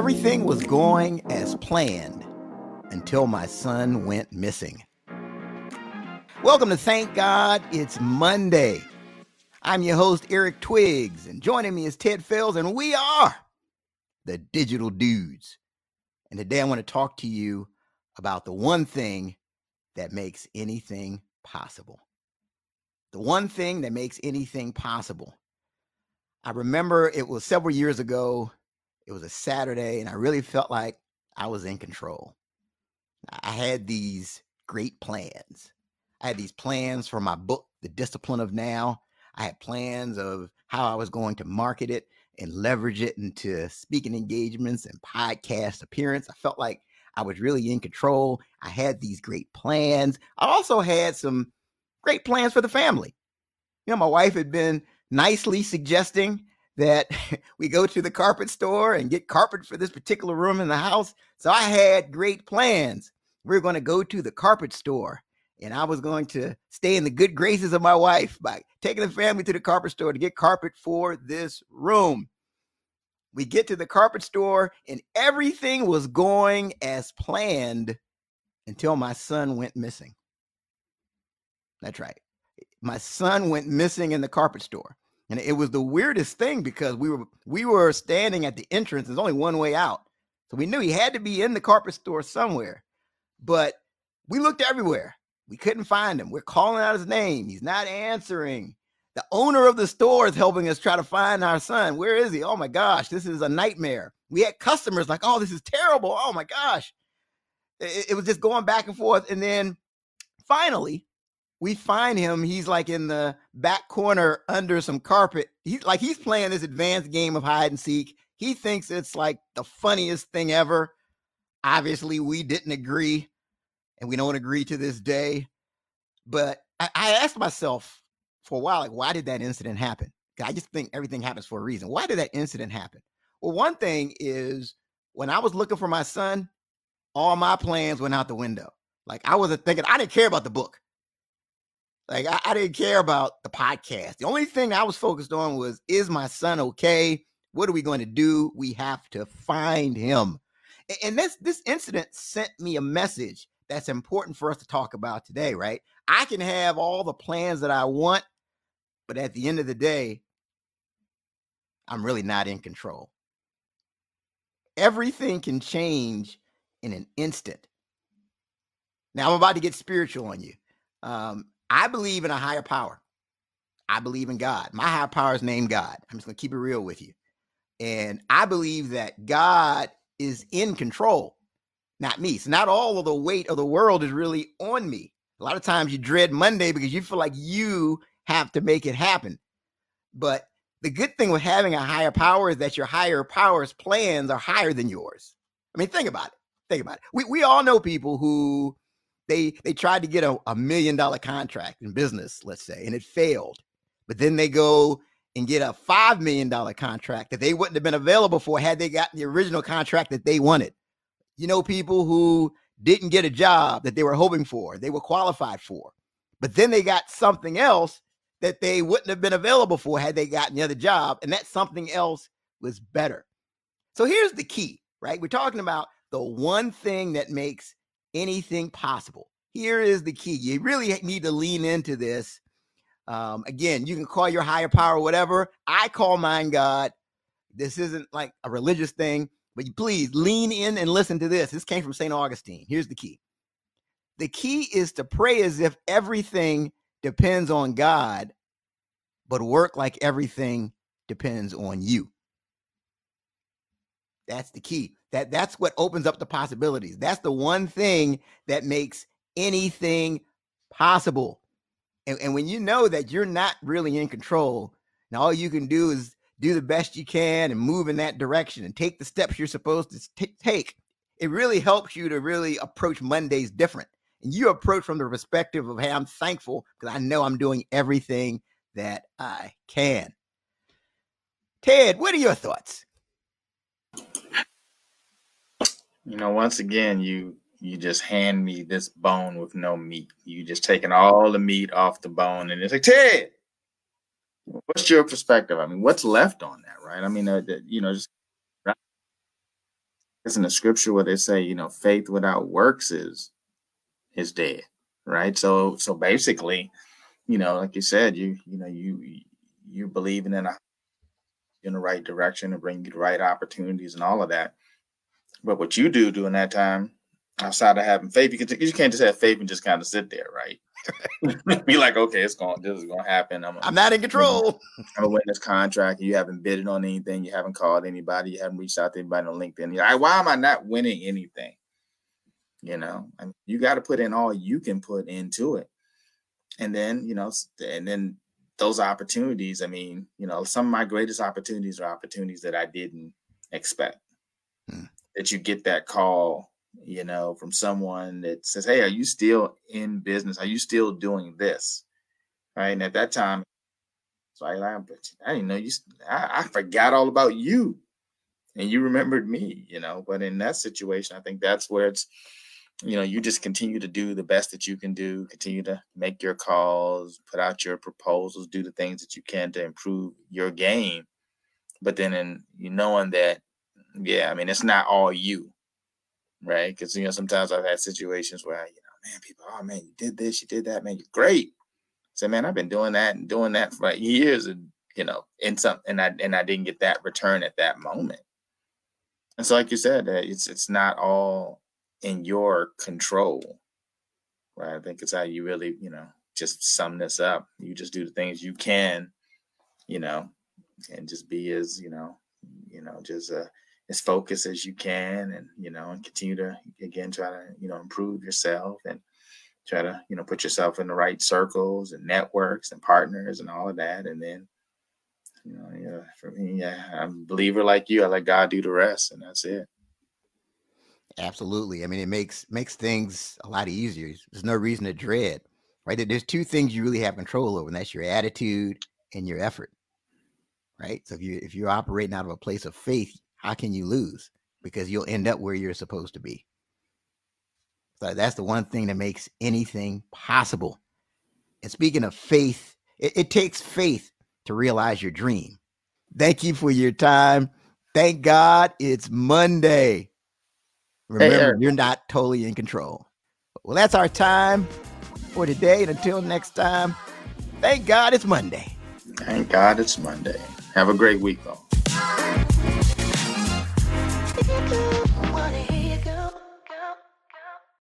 Everything was going as planned until my son went missing. Welcome to Thank God It's Monday. I'm your host, Eric Twiggs, and joining me is Ted Fells, and we are the Digital Dudes. And today I want to talk to you about the one thing that makes anything possible. The one thing that makes anything possible. I remember it was several years ago it was a Saturday, and I really felt like I was in control. I had these great plans. I had these plans for my book, The Discipline of Now. I had plans of how I was going to market it and leverage it into speaking engagements and podcast appearance. I felt like I was really in control. I had these great plans. I also had some great plans for the family. You know, my wife had been nicely suggesting that we go to the carpet store and get carpet for this particular room in the house. So I had great plans. We are going to go to the carpet store and I was going to stay in the good graces of my wife by taking the family to the carpet store to get carpet for this room. We get to the carpet store and everything was going as planned until my son went missing. That's right. My son went missing in the carpet store. And it was the weirdest thing because we were we were standing at the entrance. There's only one way out. So we knew he had to be in the carpet store somewhere. But we looked everywhere. We couldn't find him. We're calling out his name. He's not answering. The owner of the store is helping us try to find our son. Where is he? Oh my gosh, this is a nightmare. We had customers like, oh, this is terrible. Oh my gosh. It, it was just going back and forth. And then finally, we find him. He's like in the back corner under some carpet. He's like he's playing this advanced game of hide and seek. He thinks it's like the funniest thing ever. Obviously, we didn't agree, and we don't agree to this day. But I, I asked myself for a while, like, why did that incident happen? I just think everything happens for a reason. Why did that incident happen? Well, one thing is when I was looking for my son, all my plans went out the window. Like I wasn't thinking, I didn't care about the book. Like I, I, didn't care about the podcast. The only thing I was focused on was is my son okay? What are we going to do? We have to find him. And, and this this incident sent me a message that's important for us to talk about today, right? I can have all the plans that I want, but at the end of the day, I'm really not in control. Everything can change in an instant. Now I'm about to get spiritual on you. Um, I believe in a higher power. I believe in God. My higher power is named God. I'm just going to keep it real with you. And I believe that God is in control, not me. So not all of the weight of the world is really on me. A lot of times you dread Monday because you feel like you have to make it happen. But the good thing with having a higher power is that your higher power's plans are higher than yours. I mean, think about it. Think about it. We, we all know people who they they tried to get a, a million dollar contract in business, let's say, and it failed. But then they go and get a five million dollar contract that they wouldn't have been available for had they gotten the original contract that they wanted. You know, people who didn't get a job that they were hoping for, they were qualified for, but then they got something else that they wouldn't have been available for had they gotten the other job, and that something else was better. So here's the key, right? We're talking about the one thing that makes anything possible. Here is the key. You really need to lean into this. Um, again, you can call your higher power whatever. I call mine God. This isn't like a religious thing, but please lean in and listen to this. This came from St. Augustine. Here's the key the key is to pray as if everything depends on God, but work like everything depends on you. That's the key. That that's what opens up the possibilities. That's the one thing that makes anything possible. And, and when you know that you're not really in control, and all you can do is do the best you can and move in that direction and take the steps you're supposed to t- take, it really helps you to really approach Mondays different. And you approach from the perspective of, hey, I'm thankful because I know I'm doing everything that I can. Ted, what are your thoughts? You know, once again, you you just hand me this bone with no meat. You just taking all the meat off the bone, and it's like Ted. What's your perspective? I mean, what's left on that, right? I mean, uh, you know, just it's in the scripture where they say, you know, faith without works is is dead, right? So so basically, you know, like you said, you you know you you believing in a in the right direction and bring you the right opportunities and all of that. But what you do during that time, outside of having faith, you, can, you can't just have faith and just kind of sit there, right? Be like, okay, it's going, this is going to happen. I'm, I'm not in control. I'm gonna win this contract. You haven't bidded on anything. You haven't called anybody. You haven't reached out to anybody on LinkedIn. Like, why am I not winning anything? You know, I mean, you got to put in all you can put into it, and then you know, and then those opportunities. I mean, you know, some of my greatest opportunities are opportunities that I didn't expect. Hmm. That you get that call you know, from someone that says, Hey, are you still in business? Are you still doing this? Right. And at that time, so I, I, I didn't know you, I, I forgot all about you and you remembered me, you know. But in that situation, I think that's where it's, you know, you just continue to do the best that you can do, continue to make your calls, put out your proposals, do the things that you can to improve your game. But then in you knowing that, yeah, I mean, it's not all you right? Because you know sometimes I've had situations where you know, man, people, oh man, you did this, you did that, man, you're great. Say, man, I've been doing that and doing that for like years, and you know, in some, and I and I didn't get that return at that moment. And so, like you said, it's it's not all in your control, right? I think it's how you really, you know, just sum this up. You just do the things you can, you know, and just be as you know, you know, just uh, as focused as you can and you know and continue to again try to you know improve yourself and try to you know put yourself in the right circles and networks and partners and all of that. And then you know yeah for me yeah i'm a believer like you. I let god do the rest and that's it. Absolutely. I mean it makes makes things a lot easier. There's no reason to dread right? There's two things you really have control over and that's your attitude and your effort right? So if you if you're operating out of a place of faith how can you lose? Because you'll end up where you're supposed to be. So that's the one thing that makes anything possible. And speaking of faith, it, it takes faith to realize your dream. Thank you for your time. Thank God it's Monday. Remember, hey, you're not totally in control. Well, that's our time for today. And until next time, thank God it's Monday. Thank God it's Monday. Have a great week, though.